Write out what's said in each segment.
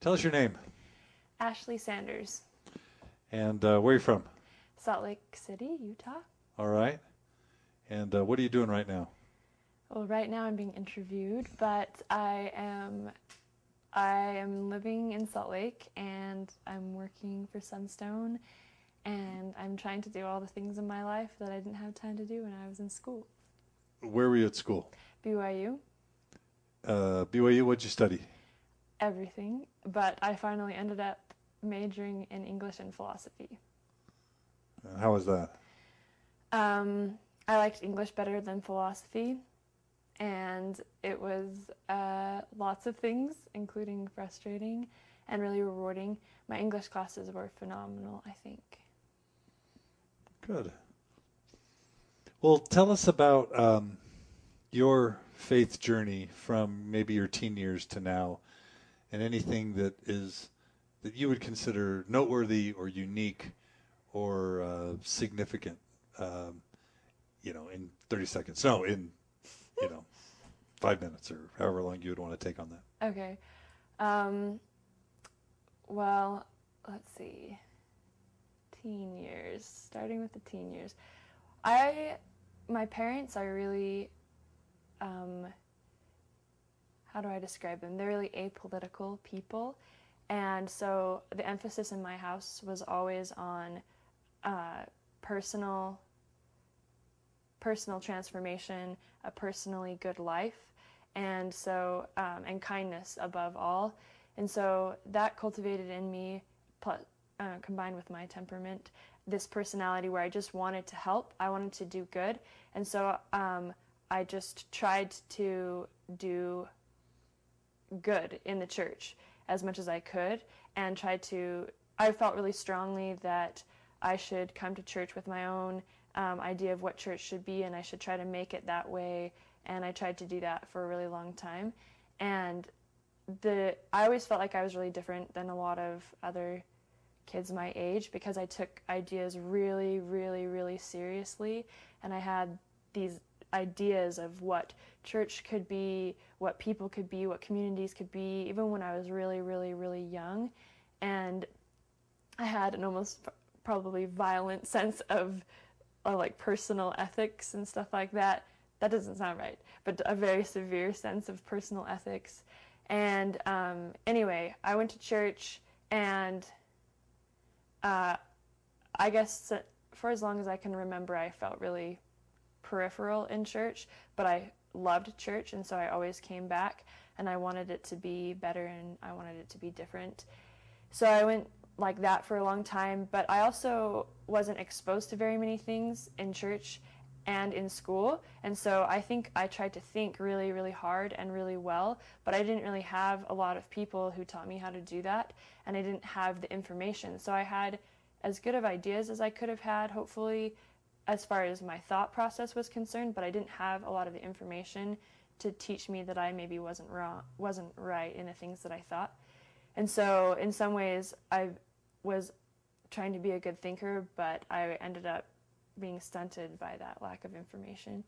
Tell us your name Ashley Sanders, and uh, where are you from? Salt Lake City, Utah. All right. And uh, what are you doing right now? Well, right now I'm being interviewed, but I am I am living in Salt Lake and I'm working for Sunstone and I'm trying to do all the things in my life that I didn't have time to do when I was in school. Where were you at school? BYU, Uh, BYU. What'd you study? Everything, but I finally ended up majoring in English and philosophy. How was that? Um, I liked English better than philosophy, and it was uh, lots of things, including frustrating and really rewarding. My English classes were phenomenal, I think. Good. Well, tell us about um, your faith journey from maybe your teen years to now, and anything that is that you would consider noteworthy or unique or uh, significant. Um, you know, in 30 seconds. No, in you know, five minutes or however long you would want to take on that. Okay. Um, well, let's see. Teen years, starting with the teen years. I, my parents are really, um, how do I describe them? They're really apolitical people. And so the emphasis in my house was always on uh, personal personal transformation, a personally good life, and so um, and kindness above all. And so that cultivated in me, uh, combined with my temperament, this personality where I just wanted to help. I wanted to do good, and so um, I just tried to do good in the church as much as I could, and tried to. I felt really strongly that I should come to church with my own um, idea of what church should be, and I should try to make it that way. And I tried to do that for a really long time. And the I always felt like I was really different than a lot of other kids my age because I took ideas really, really, really seriously, and I had these ideas of what church could be, what people could be, what communities could be, even when I was really, really, really young. And I had an almost probably violent sense of uh, like personal ethics and stuff like that. That doesn't sound right, but a very severe sense of personal ethics. And um, anyway, I went to church, and uh, I guess for as long as I can remember, I felt really peripheral in church, but I loved church, and so I always came back, and I wanted it to be better, and I wanted it to be different. So I went like that for a long time, but I also wasn't exposed to very many things in church and in school. And so I think I tried to think really, really hard and really well, but I didn't really have a lot of people who taught me how to do that, and I didn't have the information. So I had as good of ideas as I could have had, hopefully, as far as my thought process was concerned, but I didn't have a lot of the information to teach me that I maybe wasn't wrong, wasn't right in the things that I thought. And so, in some ways, I was trying to be a good thinker, but I ended up being stunted by that lack of information.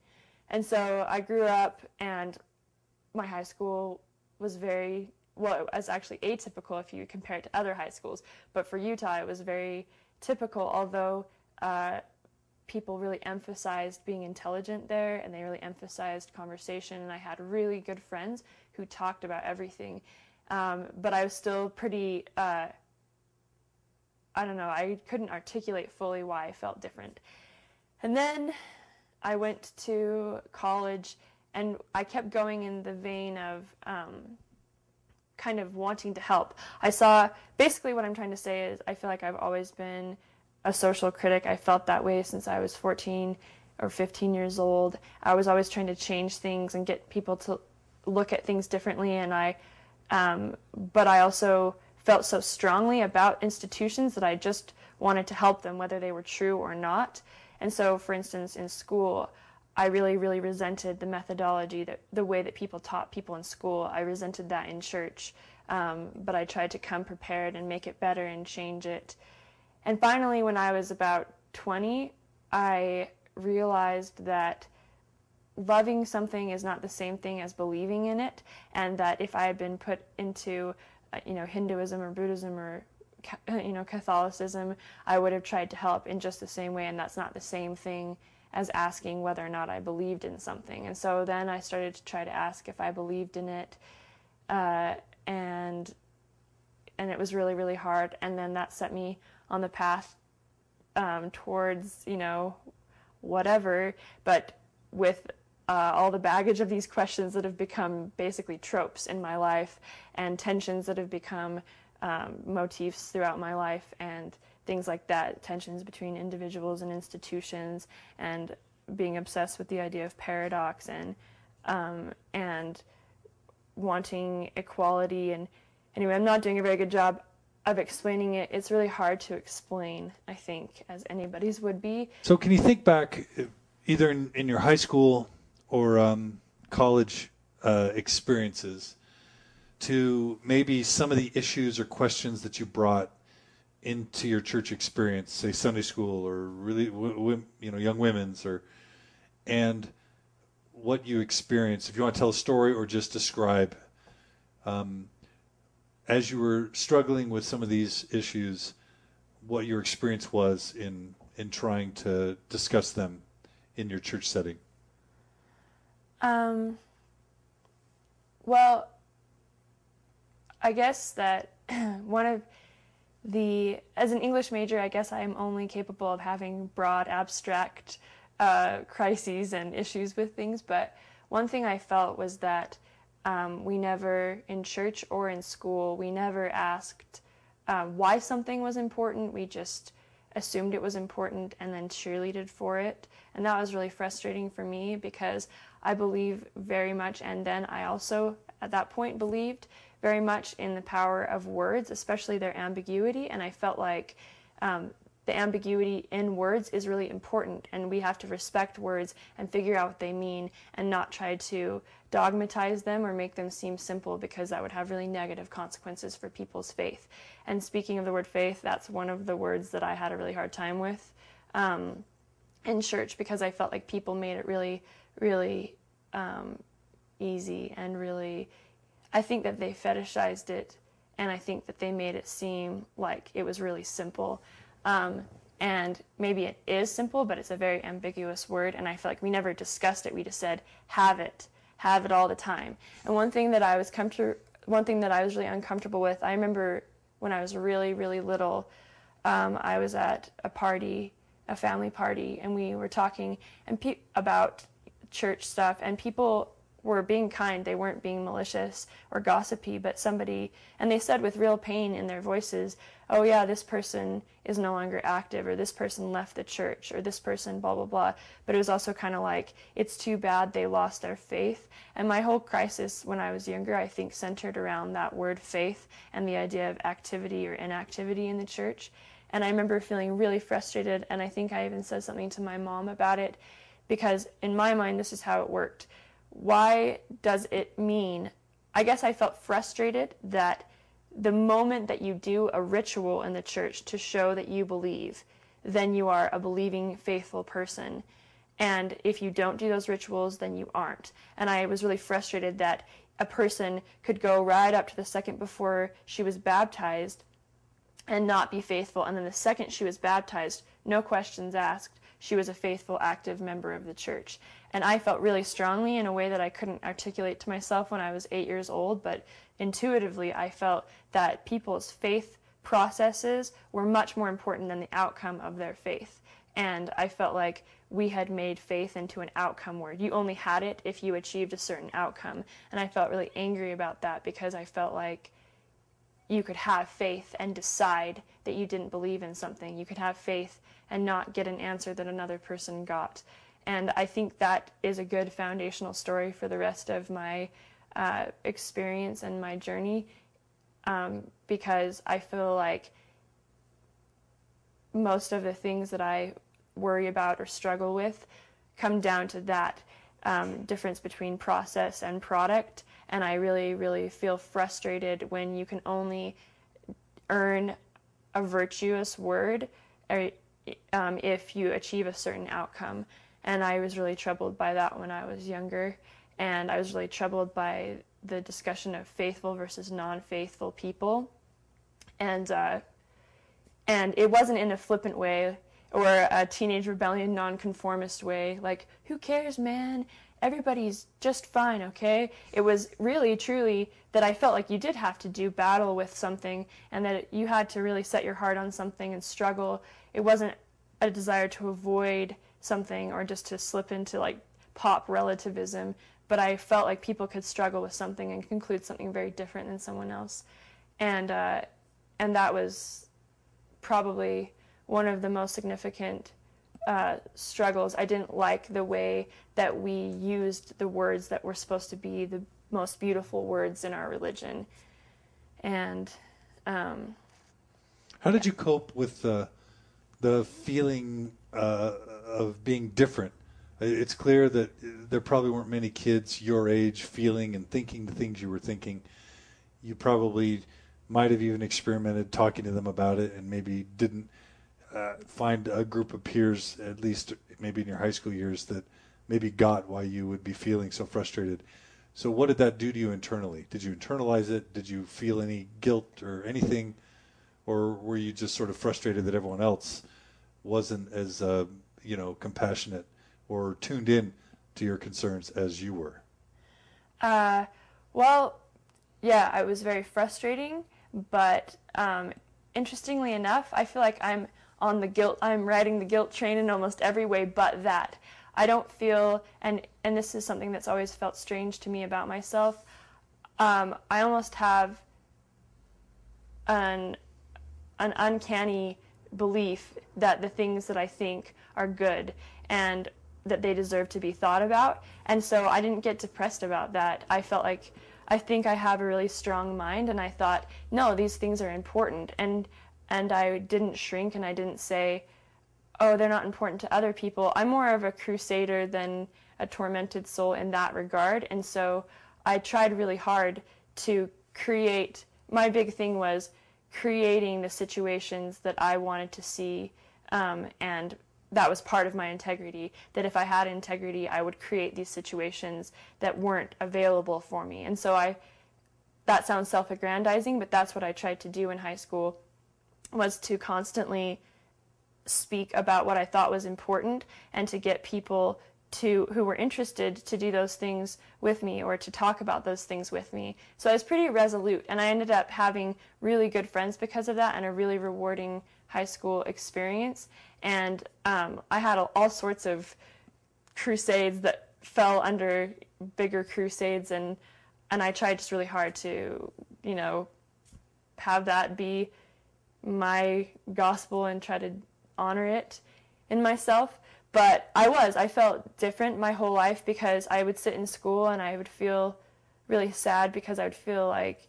And so I grew up, and my high school was very well, it was actually atypical if you compare it to other high schools. But for Utah, it was very typical, although uh, people really emphasized being intelligent there and they really emphasized conversation. And I had really good friends who talked about everything. Um, but I was still pretty. Uh, I don't know, I couldn't articulate fully why I felt different. And then I went to college and I kept going in the vein of um, kind of wanting to help. I saw basically what I'm trying to say is I feel like I've always been a social critic. I felt that way since I was 14 or 15 years old. I was always trying to change things and get people to look at things differently and I um, but I also felt so strongly about institutions that I just wanted to help them, whether they were true or not. And so, for instance, in school, I really, really resented the methodology that the way that people taught people in school. I resented that in church, um, but I tried to come prepared and make it better and change it. And finally, when I was about 20, I realized that loving something is not the same thing as believing in it, and that if I had been put into uh, you know, Hinduism or Buddhism or you know Catholicism, I would have tried to help in just the same way, and that's not the same thing as asking whether or not I believed in something. And so then I started to try to ask if I believed in it, uh, and and it was really really hard. And then that set me on the path um, towards you know whatever, but with uh, all the baggage of these questions that have become basically tropes in my life and tensions that have become um, motifs throughout my life and things like that, tensions between individuals and institutions, and being obsessed with the idea of paradox and um, and wanting equality. And anyway, I'm not doing a very good job of explaining it. It's really hard to explain, I think, as anybody's would be. So, can you think back, either in, in your high school or um, college uh, experiences, to maybe some of the issues or questions that you brought into your church experience, say Sunday school or really, you know, young women's, or and what you experienced. If you want to tell a story or just describe, um, as you were struggling with some of these issues, what your experience was in in trying to discuss them in your church setting. Um. Well, I guess that one of the as an English major, I guess I am only capable of having broad, abstract uh, crises and issues with things. But one thing I felt was that um, we never, in church or in school, we never asked uh, why something was important. We just assumed it was important and then cheerleaded for it. And that was really frustrating for me because I believe very much, and then I also at that point believed very much in the power of words, especially their ambiguity. And I felt like um, the ambiguity in words is really important, and we have to respect words and figure out what they mean and not try to dogmatize them or make them seem simple because that would have really negative consequences for people's faith. And speaking of the word faith, that's one of the words that I had a really hard time with um, in church because I felt like people made it really, really um, easy and really I think that they fetishized it, and I think that they made it seem like it was really simple. Um, and maybe it is simple, but it's a very ambiguous word, and I feel like we never discussed it. We just said, have it, have it all the time. And one thing that I was comfortable, one thing that I was really uncomfortable with, I remember when I was really, really little, um, I was at a party, a family party, and we were talking and pe- about church stuff, and people were being kind. They weren't being malicious or gossipy, but somebody, and they said with real pain in their voices, oh yeah, this person is no longer active, or this person left the church, or this person, blah, blah, blah. But it was also kind of like, it's too bad they lost their faith. And my whole crisis when I was younger, I think, centered around that word faith and the idea of activity or inactivity in the church. And I remember feeling really frustrated, and I think I even said something to my mom about it, because in my mind, this is how it worked why does it mean? I guess I felt frustrated that the moment that you do a ritual in the church to show that you believe, then you are a believing, faithful person. And if you don't do those rituals, then you aren't. And I was really frustrated that a person could go right up to the second before she was baptized and not be faithful. And then the second she was baptized, no questions asked, she was a faithful, active member of the church. And I felt really strongly in a way that I couldn't articulate to myself when I was eight years old, but intuitively I felt that people's faith processes were much more important than the outcome of their faith. And I felt like we had made faith into an outcome word. You only had it if you achieved a certain outcome. And I felt really angry about that because I felt like you could have faith and decide that you didn't believe in something. You could have faith and not get an answer that another person got. And I think that is a good foundational story for the rest of my uh, experience and my journey um, because I feel like most of the things that I worry about or struggle with come down to that um, difference between process and product. And I really, really feel frustrated when you can only earn a virtuous word or, um, if you achieve a certain outcome. And I was really troubled by that when I was younger. And I was really troubled by the discussion of faithful versus non-faithful people, and uh, and it wasn't in a flippant way or a teenage rebellion nonconformist way, like who cares, man? Everybody's just fine, okay? It was really, truly that I felt like you did have to do battle with something, and that you had to really set your heart on something and struggle. It wasn't a desire to avoid something or just to slip into like pop relativism, but I felt like people could struggle with something and conclude something very different than someone else, and uh, and that was probably one of the most significant uh, struggles. I didn't like the way that we used the words that were supposed to be the most beautiful words in our religion, and. Um, How did you cope with the the feeling uh, of being different? It's clear that there probably weren't many kids your age feeling and thinking the things you were thinking. You probably might have even experimented talking to them about it and maybe didn't uh, find a group of peers, at least maybe in your high school years, that maybe got why you would be feeling so frustrated. So, what did that do to you internally? Did you internalize it? Did you feel any guilt or anything? Or were you just sort of frustrated that everyone else wasn't as, uh, you know, compassionate or tuned in to your concerns as you were? Uh, well, yeah, it was very frustrating, but um, interestingly enough, I feel like I'm on the guilt. I'm riding the guilt train in almost every way but that. I don't feel, and and this is something that's always felt strange to me about myself. Um, I almost have an an uncanny belief that the things that I think are good and that they deserve to be thought about. And so I didn't get depressed about that. I felt like I think I have a really strong mind and I thought, no, these things are important. And and I didn't shrink and I didn't say, oh, they're not important to other people. I'm more of a crusader than a tormented soul in that regard. And so I tried really hard to create, my big thing was creating the situations that I wanted to see. Um, and that was part of my integrity, that if I had integrity, I would create these situations that weren't available for me. And so I, that sounds self aggrandizing, but that's what I tried to do in high school was to constantly speak about what I thought was important and to get people to who were interested to do those things with me or to talk about those things with me. So I was pretty resolute and I ended up having really good friends because of that and a really rewarding high school experience. And um, I had all sorts of crusades that fell under bigger crusades and and I tried just really hard to, you know, have that be my gospel and try to honor it in myself. But I was, I felt different my whole life because I would sit in school and I would feel really sad because I would feel like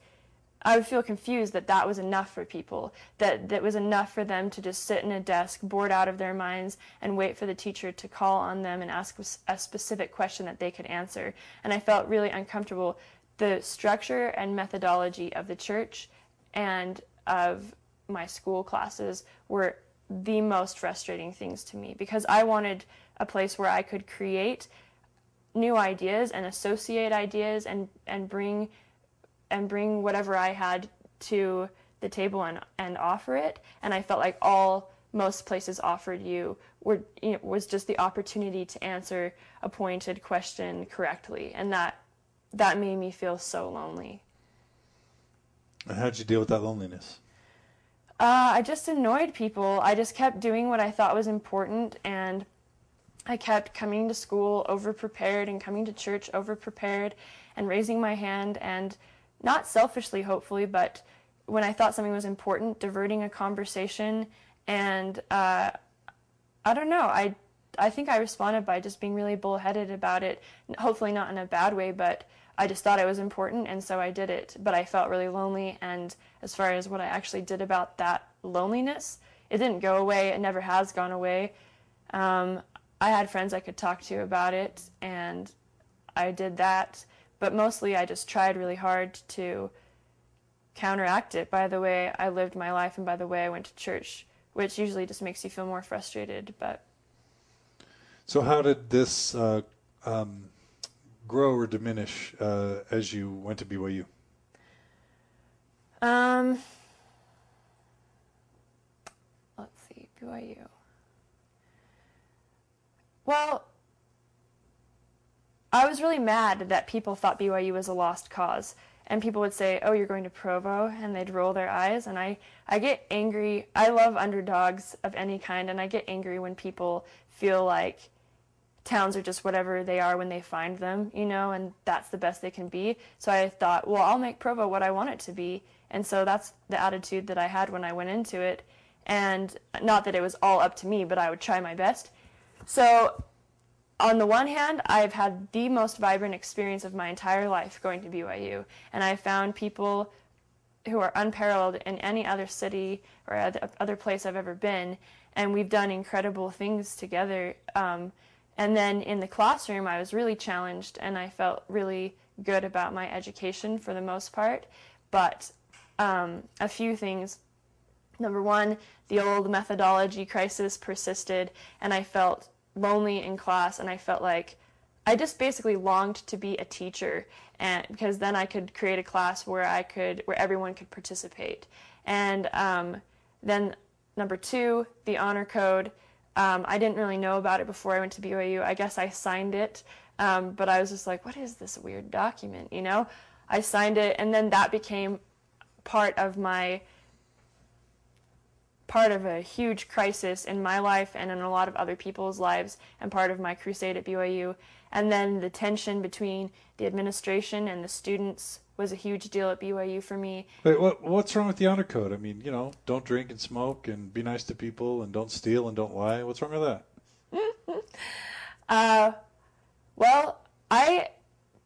I would feel confused that that was enough for people, that that was enough for them to just sit in a desk, bored out of their minds, and wait for the teacher to call on them and ask a specific question that they could answer. And I felt really uncomfortable. The structure and methodology of the church and of my school classes were the most frustrating things to me because I wanted a place where I could create new ideas and associate ideas and and bring and bring whatever I had to the table and and offer it and I felt like all most places offered you were you know, was just the opportunity to answer a pointed question correctly and that that made me feel so lonely. And how did you deal with that loneliness? Uh, I just annoyed people. I just kept doing what I thought was important, and I kept coming to school over prepared and coming to church over prepared and raising my hand and not selfishly, hopefully, but when I thought something was important, diverting a conversation. And uh, I don't know. I I think I responded by just being really bullheaded about it. Hopefully not in a bad way, but I just thought it was important, and so I did it. But I felt really lonely, and as far as what I actually did about that loneliness, it didn't go away. It never has gone away. Um, I had friends I could talk to about it, and I did that. But mostly, I just tried really hard to counteract it by the way I lived my life and by the way I went to church, which usually just makes you feel more frustrated. But so, how did this uh, um, grow or diminish uh, as you went to BYU? Um, let's see, BYU. Well, I was really mad that people thought BYU was a lost cause. And people would say, "Oh, you're going to Provo," and they'd roll their eyes. And I, I get angry. I love underdogs of any kind, and I get angry when people feel like towns are just whatever they are when they find them, you know, and that's the best they can be. So I thought, well, I'll make Provo what I want it to be. And so that's the attitude that I had when I went into it. And not that it was all up to me, but I would try my best. So on the one hand, I've had the most vibrant experience of my entire life going to BYU, and I found people who are unparalleled in any other city or other place I've ever been, and we've done incredible things together. Um, and then in the classroom, I was really challenged, and I felt really good about my education for the most part. But um, a few things. Number one, the old methodology crisis persisted, and I felt lonely in class and I felt like I just basically longed to be a teacher and because then I could create a class where I could where everyone could participate. And um, then number two, the honor code. Um, I didn't really know about it before I went to BYU. I guess I signed it, um, but I was just like, what is this weird document? You know, I signed it, and then that became part of my part of a huge crisis in my life and in a lot of other people's lives and part of my crusade at BYU. And then the tension between the administration and the students was a huge deal at BYU for me. Wait, what, what's wrong with the honor code? I mean, you know, don't drink and smoke and be nice to people and don't steal and don't lie. What's wrong with that? uh, well, I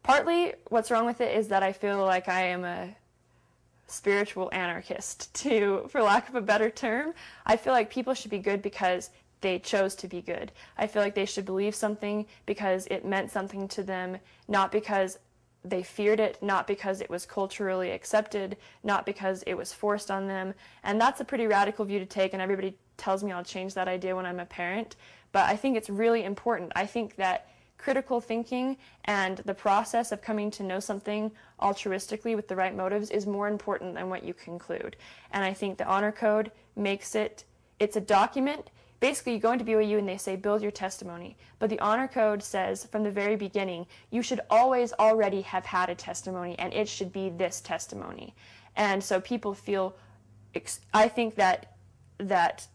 partly what's wrong with it is that I feel like I am a spiritual anarchist to for lack of a better term. I feel like people should be good because they chose to be good. I feel like they should believe something because it meant something to them not because they feared it not because it was culturally accepted not because it was forced on them. And that's a pretty radical view to take and everybody tells me i'll change that idea when i'm a parent. But i think it's really important. I think that critical thinking and the process of coming to know something altruistically with the right motives is more important than what you conclude. And I think the honor code makes it, it's a document. Basically, you go into BYU and they say, build your testimony. But the honor code says from the very beginning, you should always already have had a testimony, and it should be this testimony. And so people feel, I think that that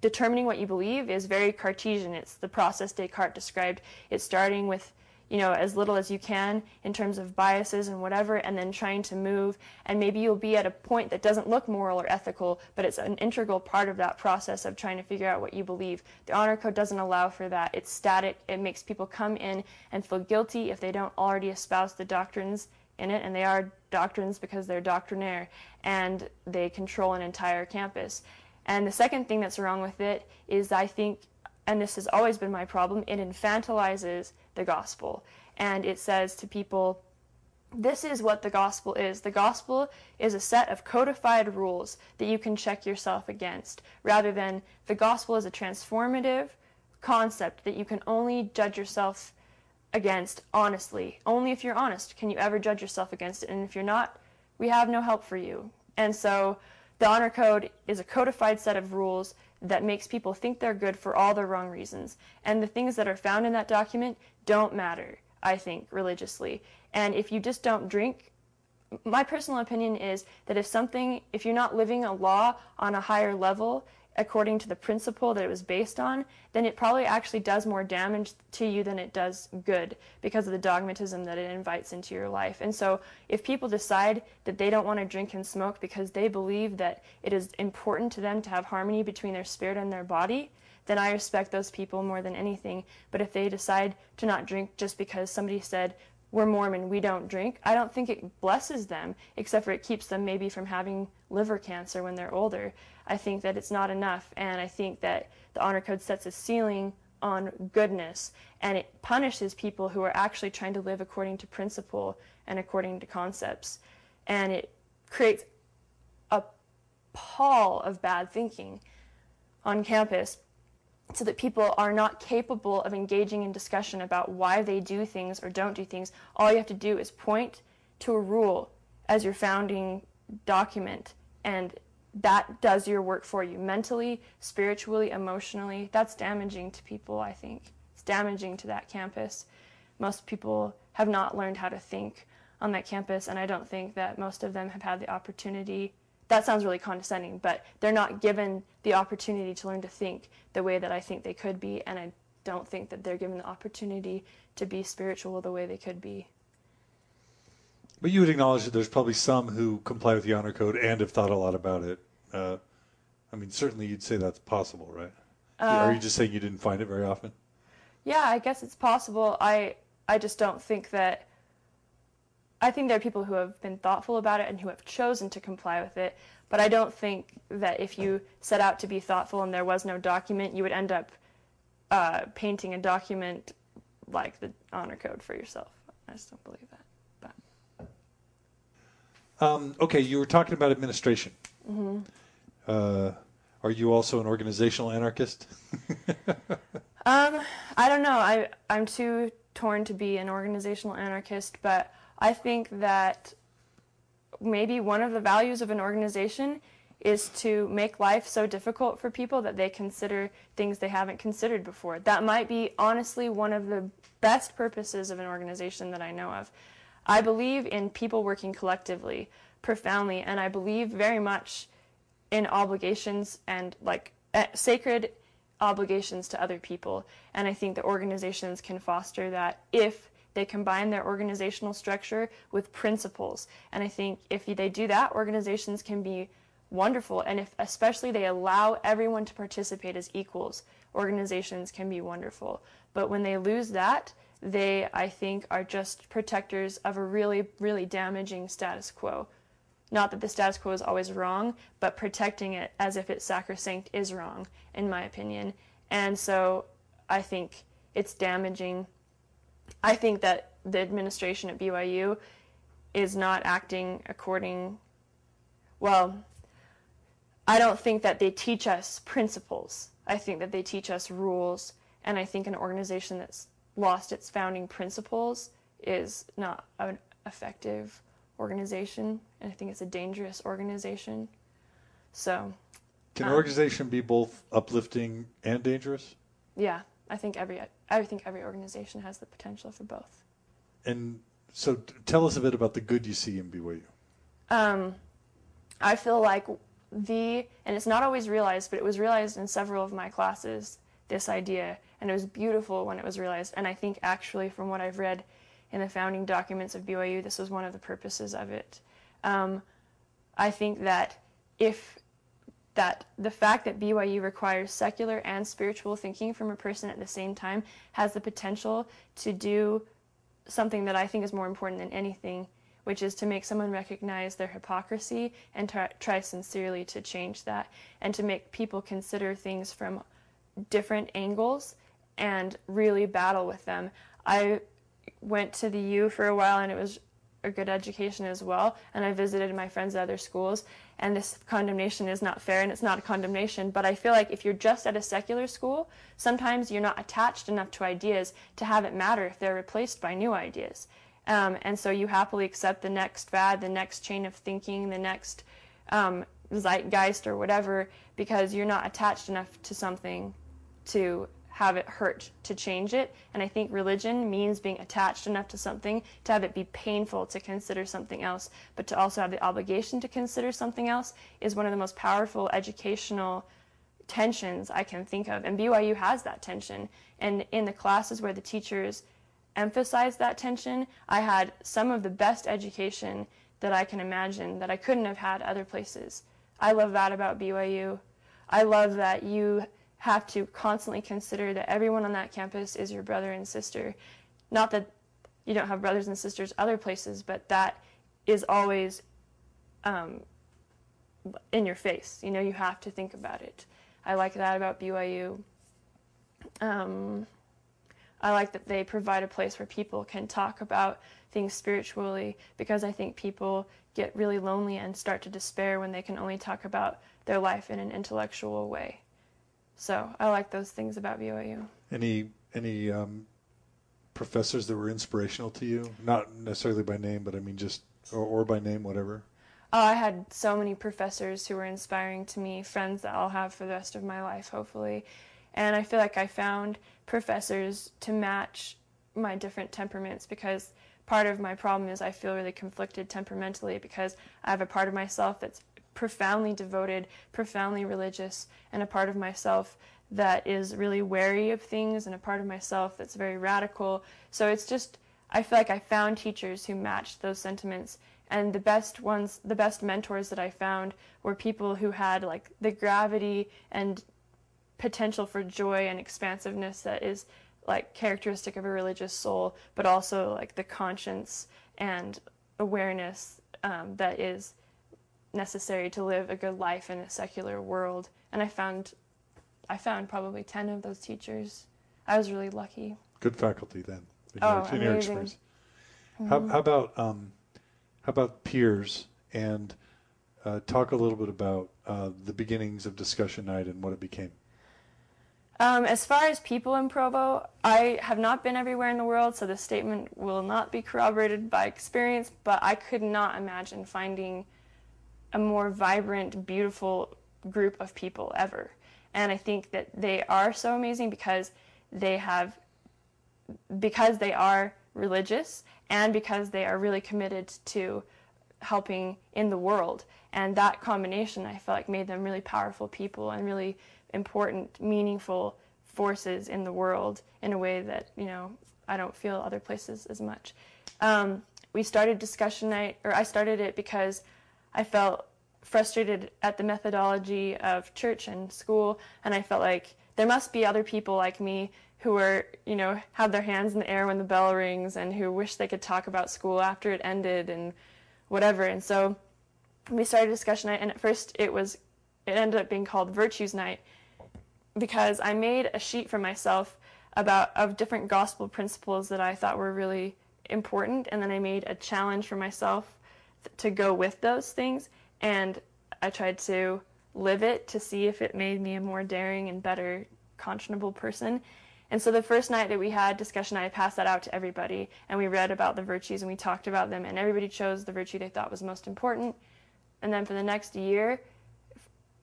determining what you believe is very Cartesian. It's the process Descartes described. It's starting with you know as little as you can in terms of biases and whatever and then trying to move and maybe you'll be at a point that doesn't look moral or ethical but it's an integral part of that process of trying to figure out what you believe the honor code doesn't allow for that it's static it makes people come in and feel guilty if they don't already espouse the doctrines in it and they are doctrines because they're doctrinaire and they control an entire campus and the second thing that's wrong with it is I think, and this has always been my problem, it infantilizes the gospel. And it says to people, this is what the gospel is. The gospel is a set of codified rules that you can check yourself against, rather than the gospel is a transformative concept that you can only judge yourself against honestly. Only if you're honest can you ever judge yourself against it. And if you're not, we have no help for you. And so the honor code is a codified set of rules that makes people think they're good for all the wrong reasons. And the things that are found in that document don't matter, I think, religiously. And if you just don't drink, my personal opinion is that if something, if you're not living a law on a higher level, according to the principle that it was based on, then it probably actually does more damage to you than it does good because of the dogmatism that it invites into your life. And so, if people decide that they don't want to drink and smoke because they believe that it is important to them to have harmony between their spirit and their body, then I respect those people more than anything. But if they decide to not drink just because somebody said, we're Mormon, we don't drink, I don't think it blesses them, except for it keeps them maybe from having liver cancer when they're older. I think that it's not enough, and I think that the honor code sets a ceiling on goodness, and it punishes people who are actually trying to live according to principle and according to concepts, and it creates a pall of bad thinking on campus. So that people are not capable of engaging in discussion about why they do things or don't do things. All you have to do is point to a rule as your founding document, and that does your work for you mentally, spiritually, emotionally. That's damaging to people, I think. It's damaging to that campus. Most people have not learned how to think on that campus, and I don't think that most of them have had the opportunity that sounds really condescending, but they're not given the opportunity to learn to think the way that I think they could be, and I don't think that they're given the opportunity to be spiritual the way they could be. But you would acknowledge that there's probably some who comply with the honor code and have thought a lot about it. Uh, I mean, certainly you'd say that's possible, right? Uh, Are you just saying you didn't find it very often? Yeah, I guess it's possible. I I just don't think that I think there are people who have been thoughtful about it and who have chosen to comply with it. But I don't think that if you set out to be thoughtful and there was no document, you would end up uh, painting a document like the honor code for yourself. I just don't believe that. But. Um, okay, you were talking about administration. Mm-hmm. Uh, are you also an organizational anarchist? um, I don't know. I I'm too torn to be an organizational anarchist, but I think that maybe one of the values of an organization is to make life so difficult for people that they consider things they haven't considered before. That might be honestly one of the best purposes of an organization that I know of. I believe in people working collectively profoundly, and I believe very much in obligations and like uh, sacred obligations to other people. And I think that organizations can foster that if they combine their organizational structure with principles. And I think if they do that, organizations can be wonderful. And if especially they allow everyone to participate as equals, organizations can be wonderful. But when they lose that, they, I think, are just protectors of a really, really damaging status quo. Not that the status quo is always wrong, but protecting it as if it's sacrosanct is wrong, in my opinion. And so I think it's damaging I think that the administration at BYU is not acting according well I don't think that they teach us principles. I think that they teach us rules and I think an organization that's lost its founding principles is not an effective organization and I think it's a dangerous organization. So can um, organization be both uplifting and dangerous? Yeah. I think every I think every organization has the potential for both. And so, tell us a bit about the good you see in BYU. Um, I feel like the and it's not always realized, but it was realized in several of my classes. This idea, and it was beautiful when it was realized. And I think actually, from what I've read in the founding documents of BYU, this was one of the purposes of it. Um, I think that if that the fact that BYU requires secular and spiritual thinking from a person at the same time has the potential to do something that I think is more important than anything, which is to make someone recognize their hypocrisy and try, try sincerely to change that, and to make people consider things from different angles and really battle with them. I went to the U for a while and it was a good education as well. And I visited my friends at other schools, and this condemnation is not fair and it's not a condemnation. But I feel like if you're just at a secular school, sometimes you're not attached enough to ideas to have it matter if they're replaced by new ideas. Um, and so you happily accept the next fad, the next chain of thinking, the next um, zeitgeist or whatever, because you're not attached enough to something to have it hurt to change it. And I think religion means being attached enough to something to have it be painful to consider something else, but to also have the obligation to consider something else is one of the most powerful educational tensions I can think of. And BYU has that tension. And in the classes where the teachers emphasize that tension, I had some of the best education that I can imagine that I couldn't have had other places. I love that about BYU. I love that you have to constantly consider that everyone on that campus is your brother and sister. Not that you don't have brothers and sisters other places, but that is always um, in your face. You know, you have to think about it. I like that about BYU. Um, I like that they provide a place where people can talk about things spiritually because I think people get really lonely and start to despair when they can only talk about their life in an intellectual way. So I like those things about BYU. Any any um, professors that were inspirational to you? Not necessarily by name, but I mean just or, or by name, whatever. Oh, I had so many professors who were inspiring to me, friends that I'll have for the rest of my life, hopefully. And I feel like I found professors to match my different temperaments because part of my problem is I feel really conflicted temperamentally because I have a part of myself that's profoundly devoted, profoundly religious, and a part of myself that is really wary of things, and a part of myself that's very radical. So it's just, I feel like I found teachers who matched those sentiments and the best ones the best mentors that i found were people who had like the gravity and potential for joy and expansiveness that is like characteristic of a religious soul but also like the conscience and awareness um, that is necessary to live a good life in a secular world. And i found i found probably 10 of those teachers. I was really lucky. Good faculty then. In oh, your, in your experience. Mm-hmm. how, how, about um, how about peers? And uh, talk a little bit about uh, the beginnings of discussion night and what it became? Um, as far as people in Provo, I have not been everywhere in the world, so this statement will not be corroborated by experience, but I could not imagine finding a more vibrant, beautiful group of people ever. And I think that they are so amazing because they have, because they are religious and because they are really committed to helping in the world. And that combination, I felt like, made them really powerful people and really important, meaningful forces in the world in a way that, you know, I don't feel other places as much. Um, we started discussion night, or I started it because I felt frustrated at the methodology of church and school, and I felt like there must be other people like me who are, you know, have their hands in the air when the bell rings and who wish they could talk about school after it ended and whatever. And so we started a discussion night, and at first it was, it ended up being called Virtues Night because I made a sheet for myself about of different gospel principles that I thought were really important, and then I made a challenge for myself to go with those things, and I tried to live it to see if it made me a more daring and better conscionable person. And so the first night that we had discussion, I passed that out to everybody, and we read about the virtues and we talked about them, and everybody chose the virtue they thought was most important. And then for the next year,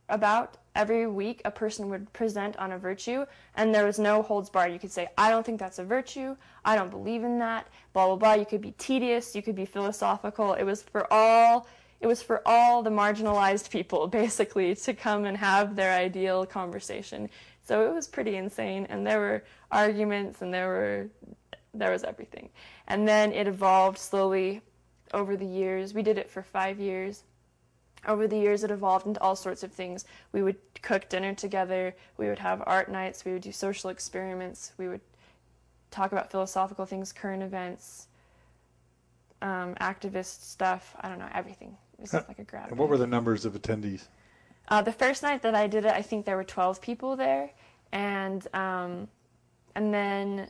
about every week, a person would present on a virtue, and there was no holds barred. You could say, I don't think that's a virtue, I don't believe in that, blah, blah, blah. You could be tedious, you could be philosophical. It was for all. It was for all the marginalized people, basically, to come and have their ideal conversation. So it was pretty insane, and there were arguments, and there were there was everything. And then it evolved slowly over the years. We did it for five years. Over the years, it evolved into all sorts of things. We would cook dinner together. We would have art nights. We would do social experiments. We would talk about philosophical things, current events, um, activist stuff. I don't know, everything. It was like a grab. And what were the numbers of attendees? Uh, the first night that I did it, I think there were 12 people there, and um, and then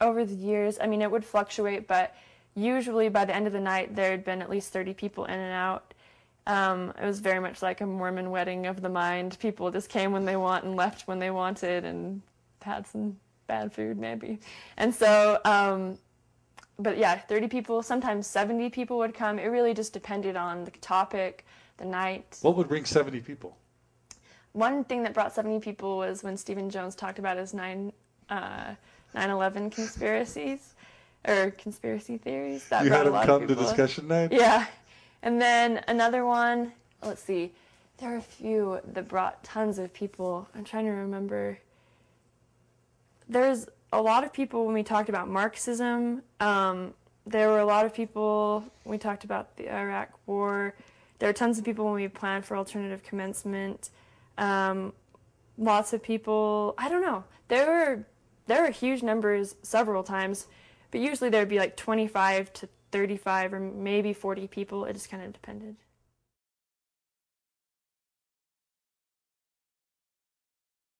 over the years, I mean, it would fluctuate, but usually by the end of the night, there had been at least 30 people in and out. Um, it was very much like a Mormon wedding of the mind. People just came when they want and left when they wanted, and had some bad food maybe. And so, um, but yeah, 30 people, sometimes 70 people would come. It really just depended on the topic the night. What would bring 70 people? One thing that brought 70 people was when Steven Jones talked about his 9 uh, 11 conspiracies or conspiracy theories. That you had him a lot come to discussion night? Yeah. And then another one, let's see, there are a few that brought tons of people. I'm trying to remember. There's a lot of people when we talked about Marxism. Um, there were a lot of people when we talked about the Iraq War. There are tons of people when we planned for alternative commencement. Um, lots of people. I don't know. There were there were huge numbers several times, but usually there would be like 25 to 35 or maybe 40 people. It just kind of depended.